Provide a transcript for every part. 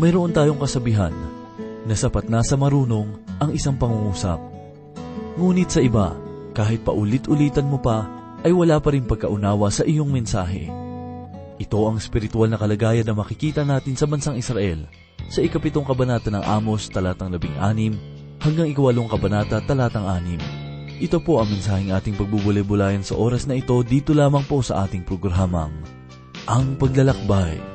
mayroon tayong kasabihan na sapat na sa marunong ang isang pangungusap. Ngunit sa iba, kahit paulit-ulitan mo pa, ay wala pa rin pagkaunawa sa iyong mensahe. Ito ang spiritual na kalagayan na makikita natin sa bansang Israel sa ikapitong kabanata ng Amos talatang labing anim hanggang ikawalong kabanata talatang anim. Ito po ang mensaheng ating pagbubulay-bulayan sa oras na ito dito lamang po sa ating programang Ang Paglalakbay.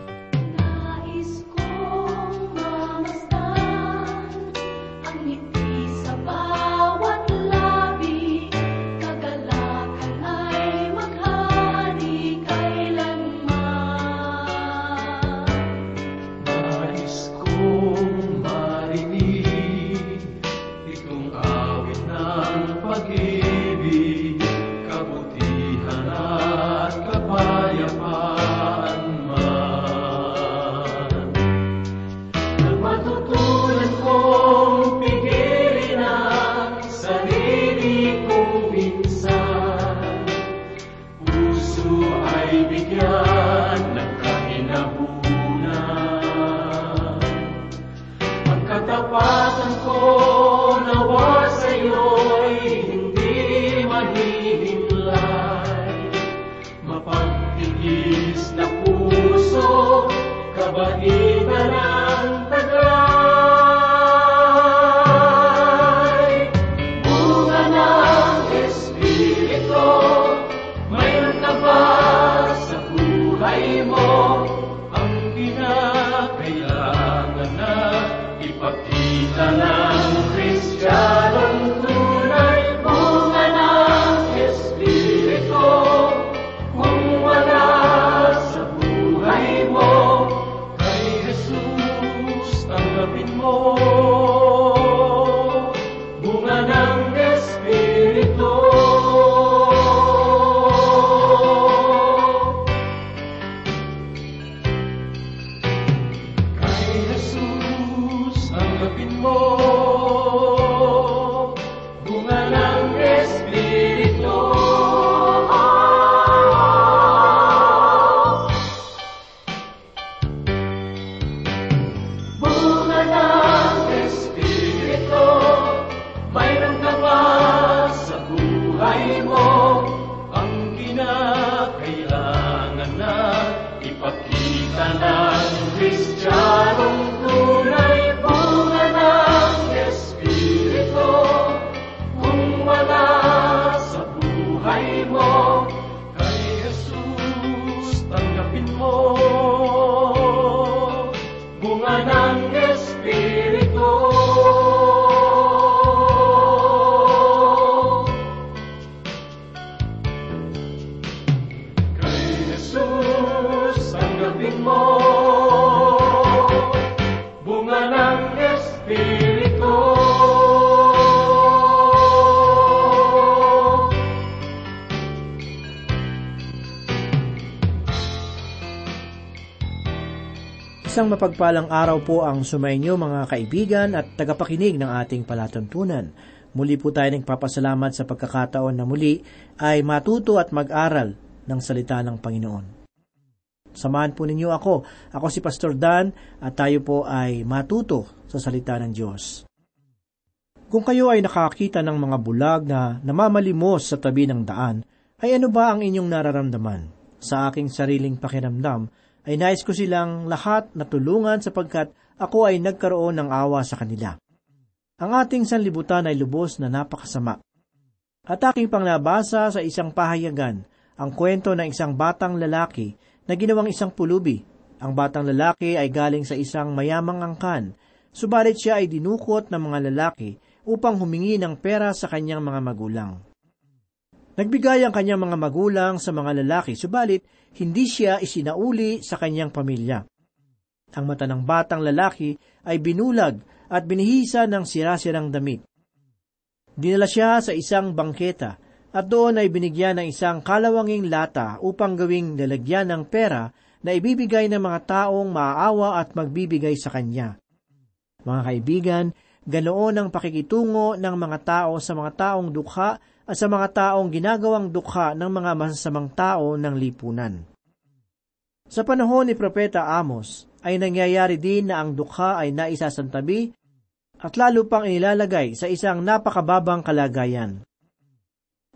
Isang mapagpalang araw po ang sumainyo mga kaibigan at tagapakinig ng ating palatuntunan. Muli po tayo nagpapasalamat sa pagkakataon na muli ay matuto at mag-aral ng salita ng Panginoon. Samahan po ninyo ako. Ako si Pastor Dan at tayo po ay matuto sa salita ng Diyos. Kung kayo ay nakakita ng mga bulag na namamalimos sa tabi ng daan, ay ano ba ang inyong nararamdaman? Sa aking sariling pakiramdam, ay nais ko silang lahat na tulungan sapagkat ako ay nagkaroon ng awa sa kanila. Ang ating sanlibutan ay lubos na napakasama. At aking panglabasa sa isang pahayagan ang kwento ng isang batang lalaki na ginawang isang pulubi. Ang batang lalaki ay galing sa isang mayamang angkan, subalit siya ay dinukot ng mga lalaki upang humingi ng pera sa kanyang mga magulang. Nagbigay ang kanyang mga magulang sa mga lalaki, subalit hindi siya isinauli sa kanyang pamilya. Ang mata ng batang lalaki ay binulag at binihisa ng sirasirang damit. Dinala siya sa isang bangketa at doon ay binigyan ng isang kalawanging lata upang gawing lalagyan ng pera na ibibigay ng mga taong maaawa at magbibigay sa kanya. Mga kaibigan, ganoon ang pakikitungo ng mga tao sa mga taong dukha at sa mga taong ginagawang dukha ng mga masasamang tao ng lipunan. Sa panahon ni Propeta Amos, ay nangyayari din na ang dukha ay naisasantabi at lalo pang inilalagay sa isang napakababang kalagayan.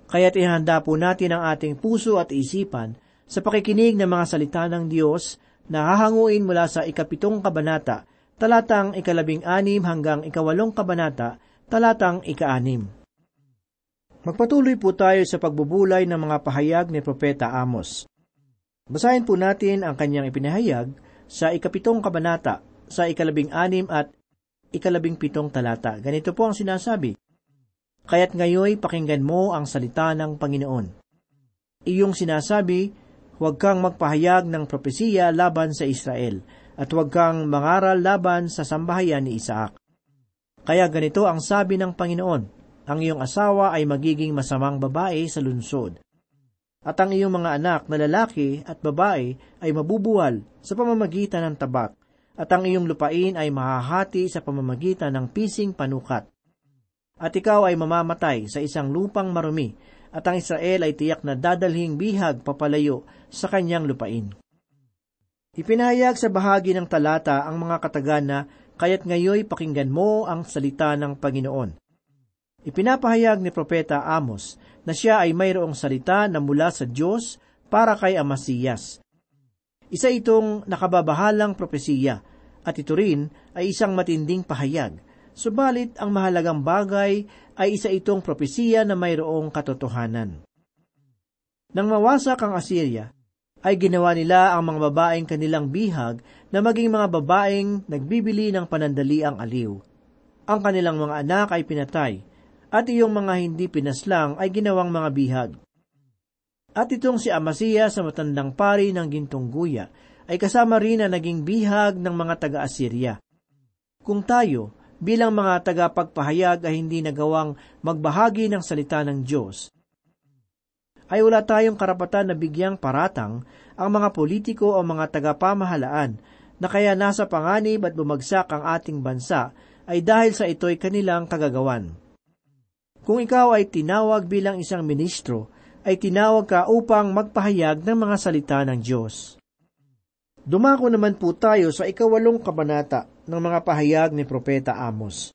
Kaya't ihanda po natin ang ating puso at isipan sa pakikinig ng mga salita ng Diyos na hahanguin mula sa ikapitong kabanata, talatang ikalabing anim hanggang ikawalong kabanata, talatang ikaanim. Magpatuloy po tayo sa pagbubulay ng mga pahayag ni Propeta Amos. Basahin po natin ang kanyang ipinahayag sa ikapitong kabanata, sa ikalabing anim at ikalabing pitong talata. Ganito po ang sinasabi, Kaya't ngayoy pakinggan mo ang salita ng Panginoon. Iyong sinasabi, huwag kang magpahayag ng propesiya laban sa Israel, at huwag kang mangaral laban sa sambahayan ni Isaac. Kaya ganito ang sabi ng Panginoon, ang iyong asawa ay magiging masamang babae sa lunsod. At ang iyong mga anak na lalaki at babae ay mabubuwal sa pamamagitan ng tabak, at ang iyong lupain ay mahahati sa pamamagitan ng pising panukat at ikaw ay mamamatay sa isang lupang marumi, at ang Israel ay tiyak na dadalhing bihag papalayo sa kanyang lupain. Ipinahayag sa bahagi ng talata ang mga katagan na kaya't ngayoy pakinggan mo ang salita ng Panginoon. Ipinapahayag ni Propeta Amos na siya ay mayroong salita na mula sa Diyos para kay Amasiyas. Isa itong nakababahalang propesiya at ito rin ay isang matinding pahayag – Subalit ang mahalagang bagay ay isa itong propesiya na mayroong katotohanan. Nang mawasak ang Assyria, ay ginawa nila ang mga babaeng kanilang bihag na maging mga babaeng nagbibili ng panandaliang aliw. Ang kanilang mga anak ay pinatay, at iyong mga hindi pinaslang ay ginawang mga bihag. At itong si Amasiya sa matandang pari ng gintong guya ay kasama rin na naging bihag ng mga taga-Assyria. Kung tayo, bilang mga tagapagpahayag ay hindi nagawang magbahagi ng salita ng Diyos, ay wala tayong karapatan na bigyang paratang ang mga politiko o mga tagapamahalaan na kaya nasa panganib at bumagsak ang ating bansa ay dahil sa ito'y kanilang kagagawan. Kung ikaw ay tinawag bilang isang ministro, ay tinawag ka upang magpahayag ng mga salita ng Diyos. Dumako naman po tayo sa ikawalong kabanata ng mga pahayag ni Propeta Amos.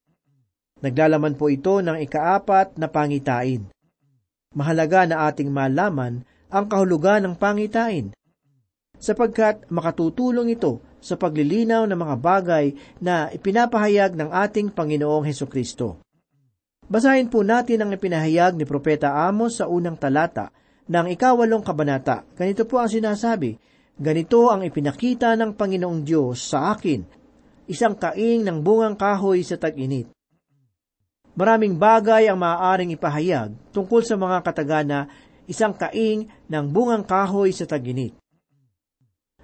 Naglalaman po ito ng ikaapat na pangitain. Mahalaga na ating malaman ang kahulugan ng pangitain, sapagkat makatutulong ito sa paglilinaw ng mga bagay na ipinapahayag ng ating Panginoong Heso Kristo. Basahin po natin ang ipinahayag ni Propeta Amos sa unang talata ng ikawalong kabanata. Ganito po ang sinasabi, Ganito ang ipinakita ng Panginoong Diyos sa akin isang kaing ng bungang kahoy sa tag-init. Maraming bagay ang maaaring ipahayag tungkol sa mga katagana isang kaing ng bungang kahoy sa tag-init.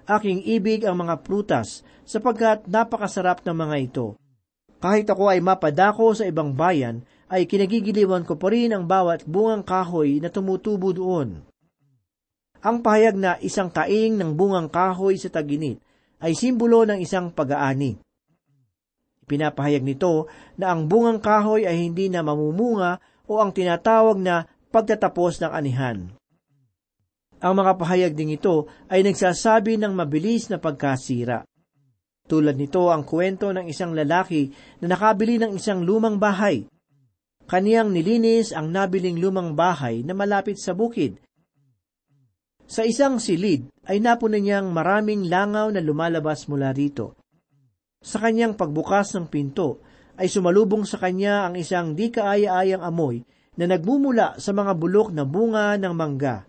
Aking ibig ang mga prutas sapagkat napakasarap ng mga ito. Kahit ako ay mapadako sa ibang bayan, ay kinagigiliwan ko pa rin ang bawat bungang kahoy na tumutubo doon. Ang pahayag na isang kaing ng bungang kahoy sa taginit ay simbolo ng isang pag-aani. Pinapahayag nito na ang bungang kahoy ay hindi na mamumunga o ang tinatawag na pagtatapos ng anihan. Ang mga pahayag ding ito ay nagsasabi ng mabilis na pagkasira. Tulad nito ang kwento ng isang lalaki na nakabili ng isang lumang bahay. Kaniyang nilinis ang nabiling lumang bahay na malapit sa bukid. Sa isang silid ay napunan niyang maraming langaw na lumalabas mula rito. Sa kanyang pagbukas ng pinto, ay sumalubong sa kanya ang isang di kaaya-ayang amoy na nagmumula sa mga bulok na bunga ng mangga.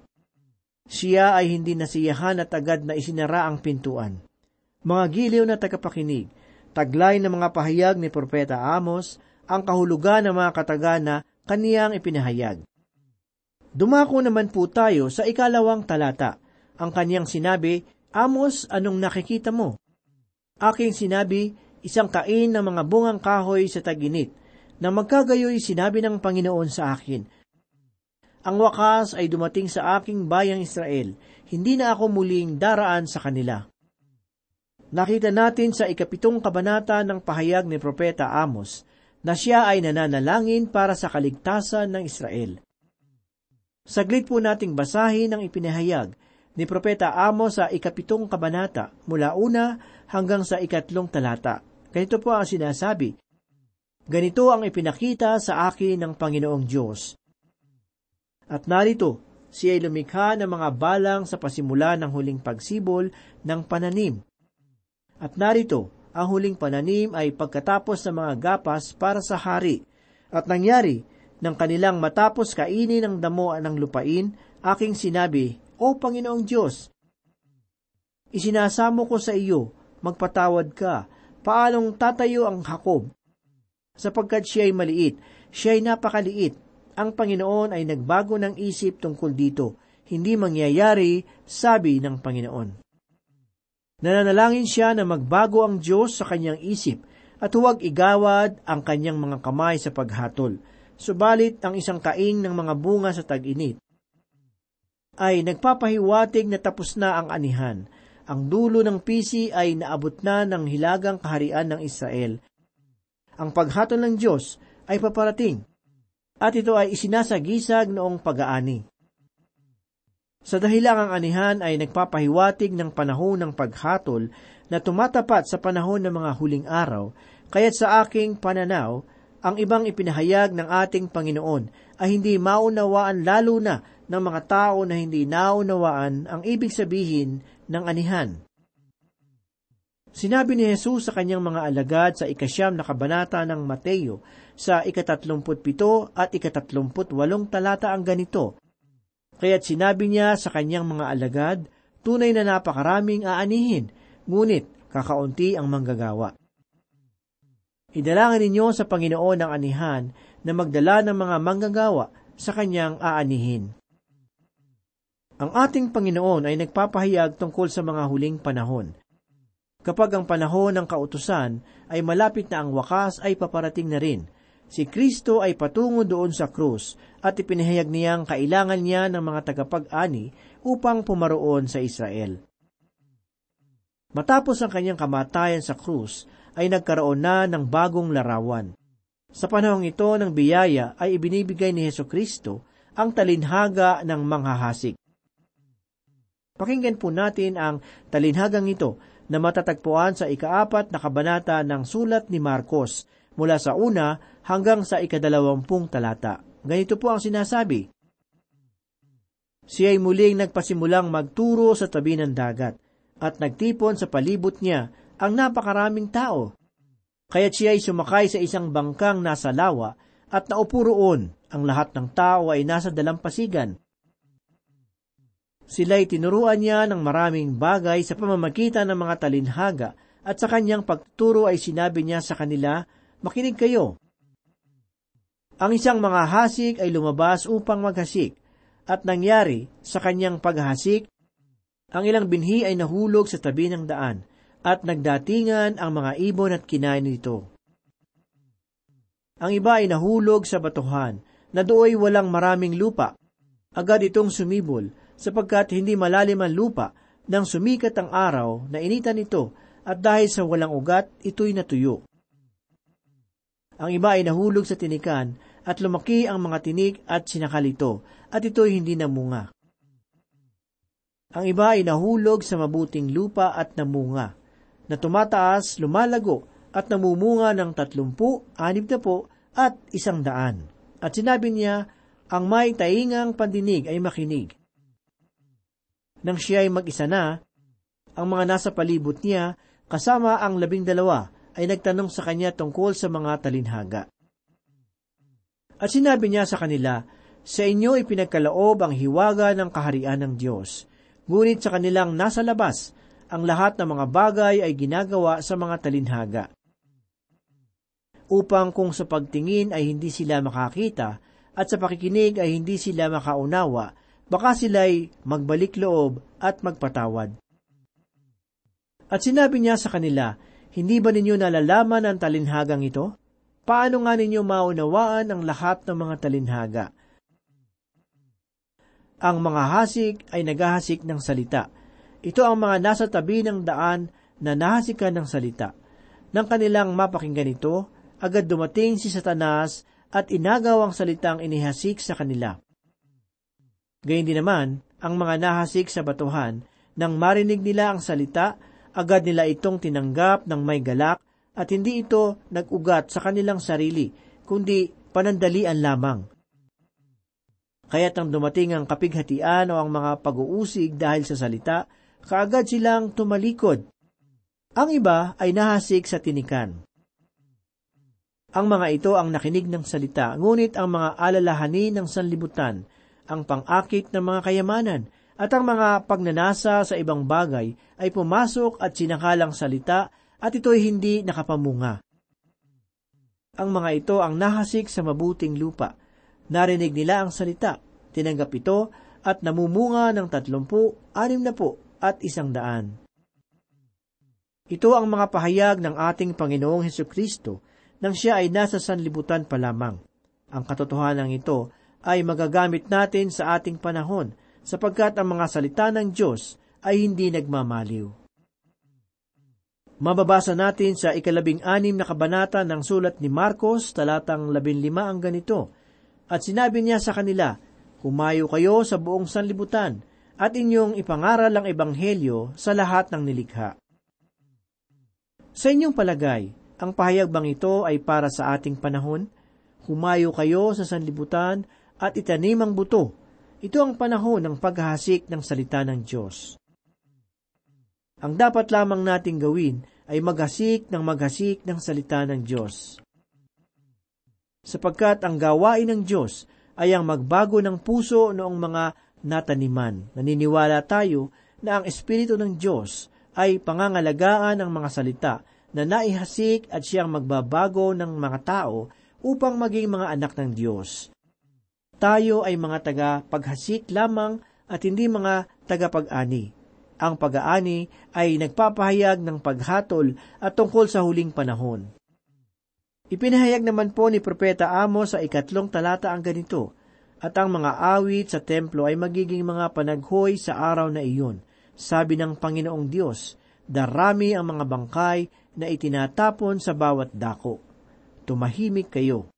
Siya ay hindi nasiyahan at agad na isinara ang pintuan. Mga giliw na tagapakinig, taglay ng mga pahayag ni Propeta Amos, ang kahulugan ng mga katagana kaniyang ipinahayag. Dumako naman po tayo sa ikalawang talata. Ang kaniyang sinabi, Amos, anong nakikita mo? Aking sinabi, isang kain ng mga bungang kahoy sa taginit, na magkagayoy sinabi ng Panginoon sa akin, Ang wakas ay dumating sa aking bayang Israel, hindi na ako muling daraan sa kanila. Nakita natin sa ikapitong kabanata ng pahayag ni Propeta Amos na siya ay nananalangin para sa kaligtasan ng Israel. Saglit po nating basahin ang ipinahayag ni Propeta Amos sa ikapitong kabanata mula una hanggang sa ikatlong talata. Ganito po ang sinasabi, Ganito ang ipinakita sa akin ng Panginoong Diyos. At narito, siya ay lumikha ng mga balang sa pasimula ng huling pagsibol ng pananim. At narito, ang huling pananim ay pagkatapos ng mga gapas para sa hari. At nangyari, nang kanilang matapos kainin ng damo ng lupain, aking sinabi, O Panginoong Diyos, isinasamo ko sa iyo, magpatawad ka, paanong tatayo ang Hakob? Sapagkat siya ay maliit, siya ay napakaliit, ang Panginoon ay nagbago ng isip tungkol dito, hindi mangyayari, sabi ng Panginoon. Nananalangin siya na magbago ang Diyos sa kanyang isip at huwag igawad ang kanyang mga kamay sa paghatol Subalit ang isang kaing ng mga bunga sa tag-init ay nagpapahiwatig na tapos na ang anihan. Ang dulo ng pisi ay naabot na ng hilagang kaharian ng Israel. Ang paghatol ng Diyos ay paparating, at ito ay isinasagisag noong pag-aani. Sa dahilang ang anihan ay nagpapahiwatig ng panahon ng paghatol na tumatapat sa panahon ng mga huling araw, kaya't sa aking pananaw, ang ibang ipinahayag ng ating Panginoon ay hindi maunawaan lalo na ng mga tao na hindi naunawaan ang ibig sabihin ng anihan. Sinabi ni Jesus sa kanyang mga alagad sa ikasyam na kabanata ng Mateo sa ikatatlumput at ikatatlumput walong talata ang ganito. Kaya't sinabi niya sa kanyang mga alagad, tunay na napakaraming aanihin, ngunit kakaunti ang manggagawa. Idalangin ninyo sa Panginoon ang anihan na magdala ng mga manggagawa sa kanyang aanihin. Ang ating Panginoon ay nagpapahayag tungkol sa mga huling panahon. Kapag ang panahon ng kautusan ay malapit na ang wakas ay paparating na rin. Si Kristo ay patungo doon sa krus at ipinahayag niyang kailangan niya ng mga tagapag-ani upang pumaroon sa Israel. Matapos ang kanyang kamatayan sa krus, ay nagkaroon na ng bagong larawan. Sa panahong ito ng biyaya ay ibinibigay ni Heso Kristo ang talinhaga ng manghahasik. Pakinggan po natin ang talinhagang ito na matatagpuan sa ikaapat na kabanata ng sulat ni Marcos mula sa una hanggang sa ikadalawampung talata. Ganito po ang sinasabi. Siya ay muling nagpasimulang magturo sa tabi ng dagat at nagtipon sa palibot niya ang napakaraming tao. Kaya siya ay sumakay sa isang bangkang nasa lawa at naupo roon. Ang lahat ng tao ay nasa dalampasigan. Sila'y tinuruan niya ng maraming bagay sa pamamagitan ng mga talinhaga at sa kanyang pagtuturo ay sinabi niya sa kanila, Makinig kayo. Ang isang mga hasik ay lumabas upang maghasik at nangyari sa kanyang paghasik, ang ilang binhi ay nahulog sa tabi ng daan at nagdatingan ang mga ibon at kinain nito. Ang iba ay nahulog sa batuhan, na dooy walang maraming lupa. Agad itong sumibol, sapagkat hindi malalim ang lupa, nang sumikat ang araw na initan ito, at dahil sa walang ugat, ito'y natuyo. Ang iba ay nahulog sa tinikan, at lumaki ang mga tinik at sinakalito, at ito'y hindi namunga. Ang iba ay nahulog sa mabuting lupa at namunga na tumataas, lumalago, at namumunga ng tatlumpu, anim na po, at isang daan. At sinabi niya, ang may taingang pandinig ay makinig. Nang siya ay mag-isa na, ang mga nasa palibot niya, kasama ang labing dalawa, ay nagtanong sa kanya tungkol sa mga talinhaga. At sinabi niya sa kanila, sa inyo ipinagkalaob ang hiwaga ng kaharian ng Diyos, ngunit sa kanilang nasa labas, ang lahat ng mga bagay ay ginagawa sa mga talinhaga. Upang kung sa pagtingin ay hindi sila makakita at sa pakikinig ay hindi sila makaunawa, baka sila'y magbalik loob at magpatawad. At sinabi niya sa kanila, Hindi ba ninyo nalalaman ang talinhagang ito? Paano nga ninyo maunawaan ang lahat ng mga talinhaga? Ang mga hasik ay naghahasik ng salita, ito ang mga nasa tabi ng daan na nahasikan ng salita. Nang kanilang mapakinggan ito, agad dumating si Satanas at inagaw ang salitang inihasik sa kanila. Gayun din naman, ang mga nahasik sa batuhan, nang marinig nila ang salita, agad nila itong tinanggap ng may galak at hindi ito nag-ugat sa kanilang sarili, kundi panandalian lamang. Kaya't ang dumating ang kapighatian o ang mga pag-uusig dahil sa salita, kaagad silang tumalikod. Ang iba ay nahasik sa tinikan. Ang mga ito ang nakinig ng salita, ngunit ang mga alalahanin ng sanlibutan, ang pang-akit ng mga kayamanan, at ang mga pagnanasa sa ibang bagay ay pumasok at sinakalang salita at ito'y hindi nakapamunga. Ang mga ito ang nahasik sa mabuting lupa, Narinig nila ang salita, tinanggap ito, at namumunga ng tatlumpu, anim na po, at isang daan. Ito ang mga pahayag ng ating Panginoong Heso Kristo nang siya ay nasa sanlibutan pa lamang. Ang katotohanan ito ay magagamit natin sa ating panahon sapagkat ang mga salita ng Diyos ay hindi nagmamaliw. Mababasa natin sa ikalabing anim na kabanata ng sulat ni Marcos, talatang labing lima ang ganito, at sinabi niya sa kanila, Kumayo kayo sa buong sanlibutan, at inyong ipangaral ang ebanghelyo sa lahat ng nilikha. Sa inyong palagay, ang pahayag bang ito ay para sa ating panahon? Humayo kayo sa sanlibutan at itanim ang buto. Ito ang panahon ng paghahasik ng salita ng Diyos. Ang dapat lamang nating gawin ay maghasik ng maghasik ng salita ng Diyos sapagkat ang gawain ng Diyos ay ang magbago ng puso noong mga nataniman. Naniniwala tayo na ang Espiritu ng Diyos ay pangangalagaan ng mga salita na naihasik at siyang magbabago ng mga tao upang maging mga anak ng Diyos. Tayo ay mga taga paghasik lamang at hindi mga tagapag-ani. Ang pag-aani ay nagpapahayag ng paghatol at tungkol sa huling panahon. Ipinahayag naman po ni Propeta Amos sa ikatlong talata ang ganito, at ang mga awit sa templo ay magiging mga panaghoy sa araw na iyon. Sabi ng Panginoong Diyos, darami ang mga bangkay na itinatapon sa bawat dako. Tumahimik kayo.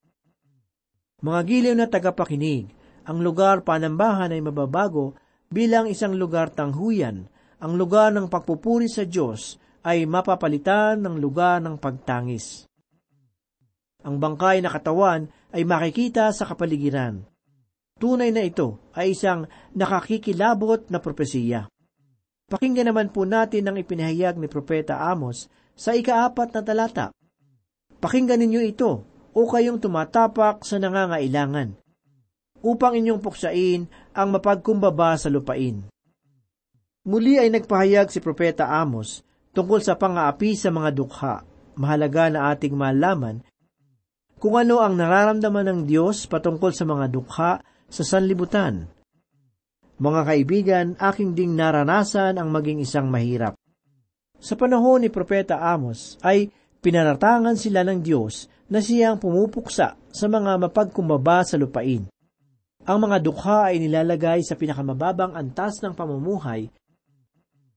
Mga giliw na tagapakinig, ang lugar panambahan ay mababago bilang isang lugar tanghuyan. Ang lugar ng pagpupuri sa Diyos ay mapapalitan ng lugar ng pagtangis. Ang bangkay na katawan ay makikita sa kapaligiran. Tunay na ito ay isang nakakikilabot na propesiya. Pakinggan naman po natin ang ipinahayag ni Propeta Amos sa ikaapat na talata. Pakinggan ninyo ito o kayong tumatapak sa nangangailangan upang inyong puksain ang mapagkumbaba sa lupain. Muli ay nagpahayag si Propeta Amos tungkol sa pang-aapi sa mga dukha. Mahalaga na ating malaman kung ano ang nararamdaman ng Diyos patungkol sa mga dukha sa sanlibutan. Mga kaibigan, aking ding naranasan ang maging isang mahirap. Sa panahon ni Propeta Amos ay pinaratangan sila ng Diyos na siyang pumupuksa sa mga mapagkumbaba sa lupain. Ang mga dukha ay nilalagay sa pinakamababang antas ng pamumuhay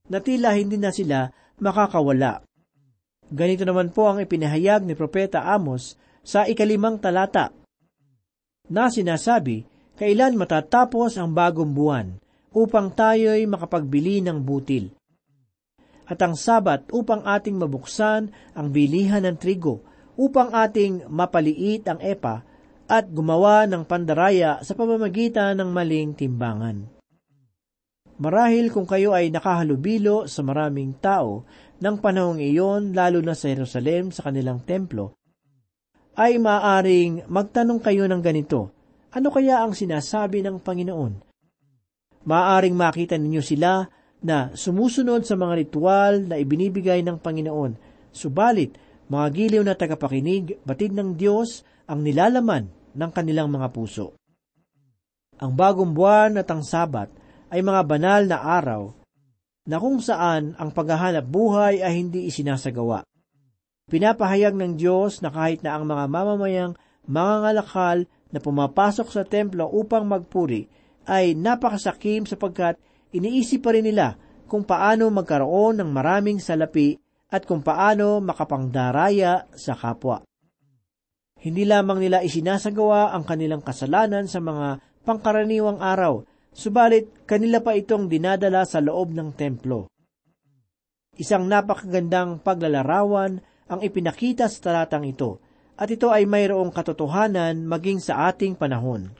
na tila hindi na sila makakawala. Ganito naman po ang ipinahayag ni Propeta Amos sa ikalimang talata na sinasabi, kailan matatapos ang bagong buwan upang tayo'y makapagbili ng butil. At ang sabat upang ating mabuksan ang bilihan ng trigo, upang ating mapaliit ang epa at gumawa ng pandaraya sa pamamagitan ng maling timbangan. Marahil kung kayo ay nakahalubilo sa maraming tao ng panahong iyon, lalo na sa Jerusalem sa kanilang templo, ay maaring magtanong kayo ng ganito, ano kaya ang sinasabi ng Panginoon? Maaring makita ninyo sila na sumusunod sa mga ritual na ibinibigay ng Panginoon, subalit mga giliw na tagapakinig, batid ng Diyos ang nilalaman ng kanilang mga puso. Ang bagong buwan at ang sabat ay mga banal na araw na kung saan ang paghahanap buhay ay hindi isinasagawa. Pinapahayag ng Diyos na kahit na ang mga mamamayang mga ngalakal na pumapasok sa templo upang magpuri ay napakasakim sapagkat iniisip pa rin nila kung paano magkaroon ng maraming salapi at kung paano makapangdaraya sa kapwa. Hindi lamang nila isinasagawa ang kanilang kasalanan sa mga pangkaraniwang araw, subalit kanila pa itong dinadala sa loob ng templo. Isang napakagandang paglalarawan ang ipinakita sa talatang ito, at ito ay mayroong katotohanan maging sa ating panahon.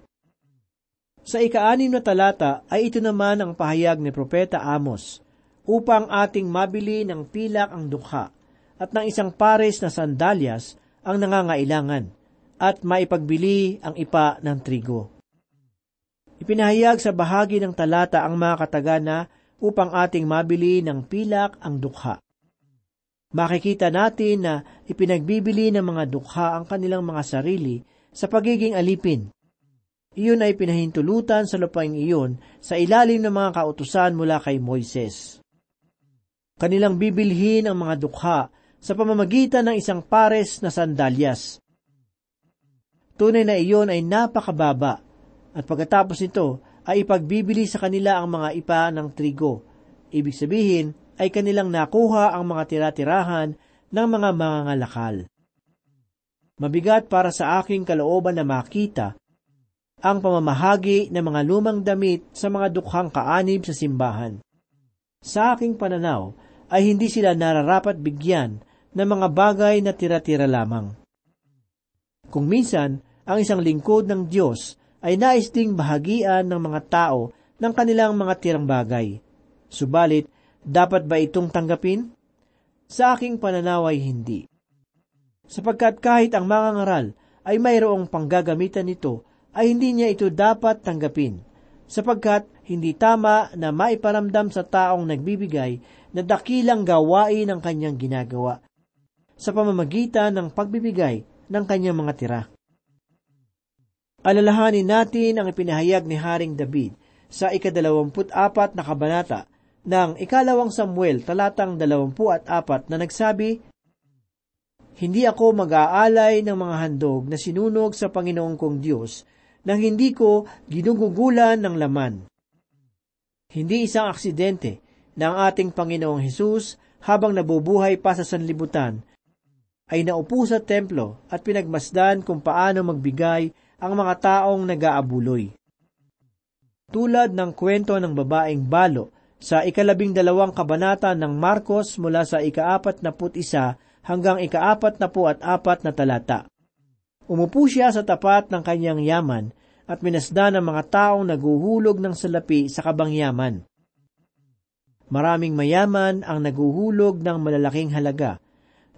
Sa ikaanim na talata ay ito naman ang pahayag ni Propeta Amos, upang ating mabili ng pilak ang dukha, at ng isang pares na sandalyas ang nangangailangan, at maipagbili ang ipa ng trigo. Ipinahayag sa bahagi ng talata ang mga katagana upang ating mabili ng pilak ang dukha. Makikita natin na ipinagbibili ng mga dukha ang kanilang mga sarili sa pagiging alipin. Iyon ay pinahintulutan sa lupaing iyon sa ilalim ng mga kautusan mula kay Moises. Kanilang bibilhin ang mga dukha sa pamamagitan ng isang pares na sandalyas. Tunay na iyon ay napakababa at pagkatapos nito ay ipagbibili sa kanila ang mga ipa ng trigo. Ibig sabihin ay kanilang nakuha ang mga tira-tirahan ng mga mangangalakal. Mabigat para sa aking kalooban na makita ang pamamahagi ng mga lumang damit sa mga dukhang kaanib sa simbahan. Sa aking pananaw ay hindi sila nararapat bigyan ng mga bagay na tira-tira lamang. Kung minsan, ang isang lingkod ng Diyos ay nais ding bahagian ng mga tao ng kanilang mga tirang bagay. Subalit, dapat ba itong tanggapin? Sa aking pananaw ay hindi. Sapagkat kahit ang mga ngaral ay mayroong panggagamitan nito, ay hindi niya ito dapat tanggapin, sapagkat hindi tama na maiparamdam sa taong nagbibigay na dakilang gawain ang kanyang ginagawa sa pamamagitan ng pagbibigay ng kanyang mga tira. Alalahanin natin ang ipinahayag ni Haring David sa ikadalawamput apat na kabanata ng ikalawang Samuel talatang dalawampu at apat na nagsabi, Hindi ako mag-aalay ng mga handog na sinunog sa Panginoong kong Diyos nang hindi ko ginugugulan ng laman. Hindi isang aksidente na ang ating Panginoong Hesus habang nabubuhay pa sa sanlibutan ay naupo sa templo at pinagmasdan kung paano magbigay ang mga taong nag-aabuloy. Tulad ng kwento ng babaeng balo sa ikalabing dalawang kabanata ng Marcos mula sa ikaapat na put isa hanggang ikaapat na po at apat na talata. Umupo siya sa tapat ng kanyang yaman at minasdan ang mga taong naguhulog ng salapi sa kabang yaman. Maraming mayaman ang naguhulog ng malalaking halaga.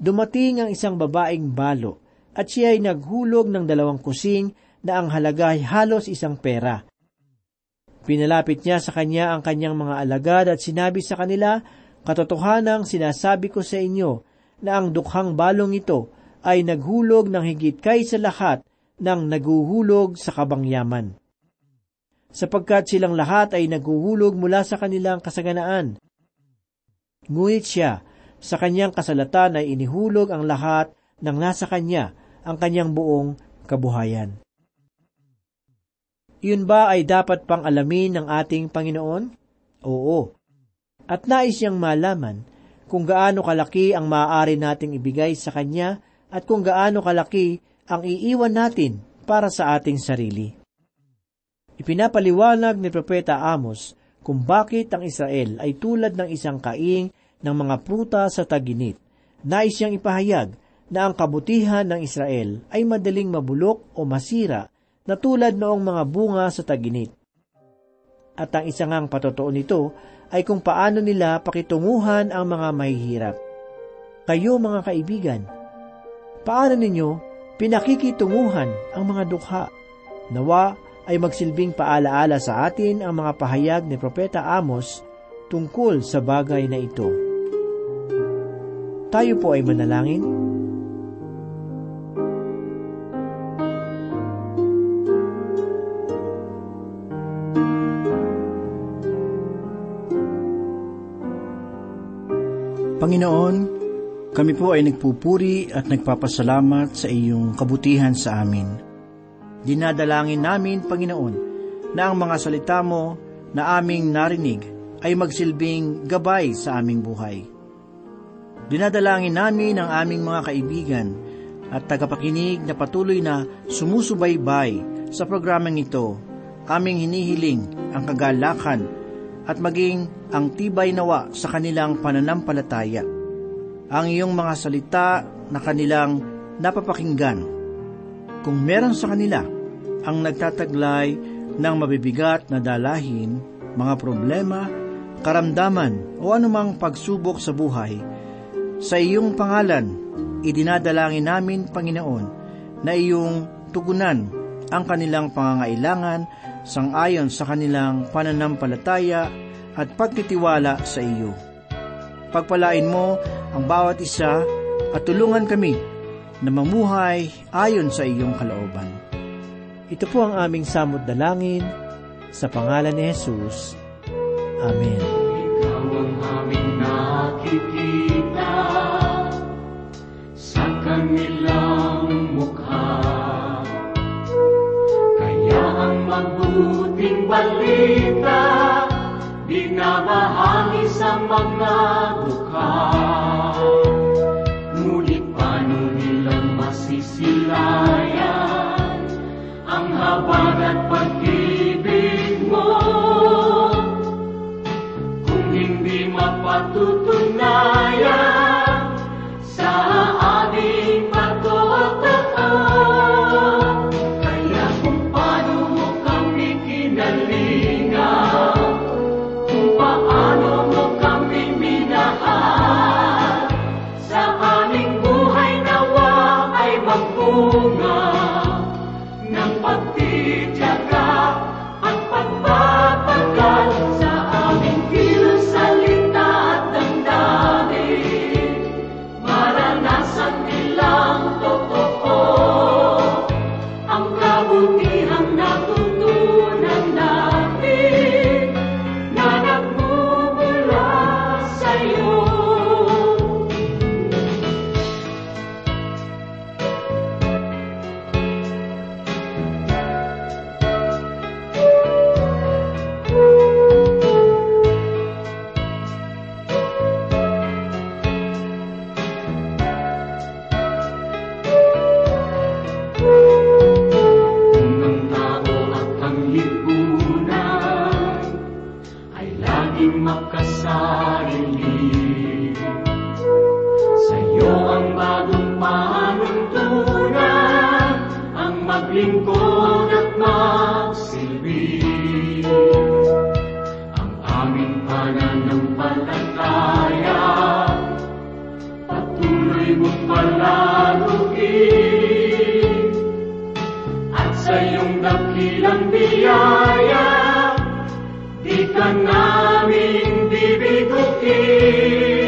Dumating ang isang babaeng balo at siya ay naghulog ng dalawang kusing na ang halaga ay halos isang pera. Pinalapit niya sa kanya ang kanyang mga alagad at sinabi sa kanila, Katotohanang sinasabi ko sa inyo na ang dukhang balong ito ay naghulog ng higit kay sa lahat ng naguhulog sa kabangyaman. Sapagkat silang lahat ay naguhulog mula sa kanilang kasaganaan. Ngunit siya, sa kanyang kasalatan ay inihulog ang lahat ng nasa kanya, ang kanyang buong kabuhayan. Iyon ba ay dapat pang alamin ng ating Panginoon? Oo. At nais niyang malaman kung gaano kalaki ang maaari nating ibigay sa Kanya at kung gaano kalaki ang iiwan natin para sa ating sarili. Ipinapaliwanag ni Propeta Amos kung bakit ang Israel ay tulad ng isang kaing ng mga pruta sa taginit. Nais siyang ipahayag na ang kabutihan ng Israel ay madaling mabulok o masira na tulad noong mga bunga sa taginit. At ang isang ang patotoo nito ay kung paano nila pakitunguhan ang mga mahihirap. Kayo mga kaibigan, paano ninyo pinakikitunguhan ang mga dukha? Nawa ay magsilbing paalaala sa atin ang mga pahayag ni Propeta Amos tungkol sa bagay na ito. Tayo po ay manalangin. Panginoon, kami po ay nagpupuri at nagpapasalamat sa iyong kabutihan sa amin. Dinadalangin namin, Panginoon, na ang mga salita mo na aming narinig ay magsilbing gabay sa aming buhay. Dinadalangin namin ang aming mga kaibigan at tagapakinig na patuloy na sumusubaybay sa programang ito aming hinihiling ang kagalakan at maging ang tibay nawa sa kanilang pananampalataya. Ang iyong mga salita na kanilang napapakinggan. Kung meron sa kanila ang nagtataglay ng mabibigat na dalahin, mga problema, karamdaman o anumang pagsubok sa buhay, sa iyong pangalan, idinadalangin namin, Panginoon, na iyong tugunan ang kanilang pangangailangan sangayon sa kanilang pananampalataya at pagtitiwala sa iyo. Pagpalain mo ang bawat isa at tulungan kami na mamuhay ayon sa iyong kalooban. Ito po ang aming samot dalangin sa pangalan ni Jesus. Amen. Ikaw ang aming nakikita sa kanilang mabuting balita binabahagi sa mga dukha. pagkasarili. Sa'yo ang bagong panuntunan, ang maglingkod at magsilbi. Ang aming pananampalataya, patuloy mong palaluin. At sa iyong dakilang biyaya, ka namin King.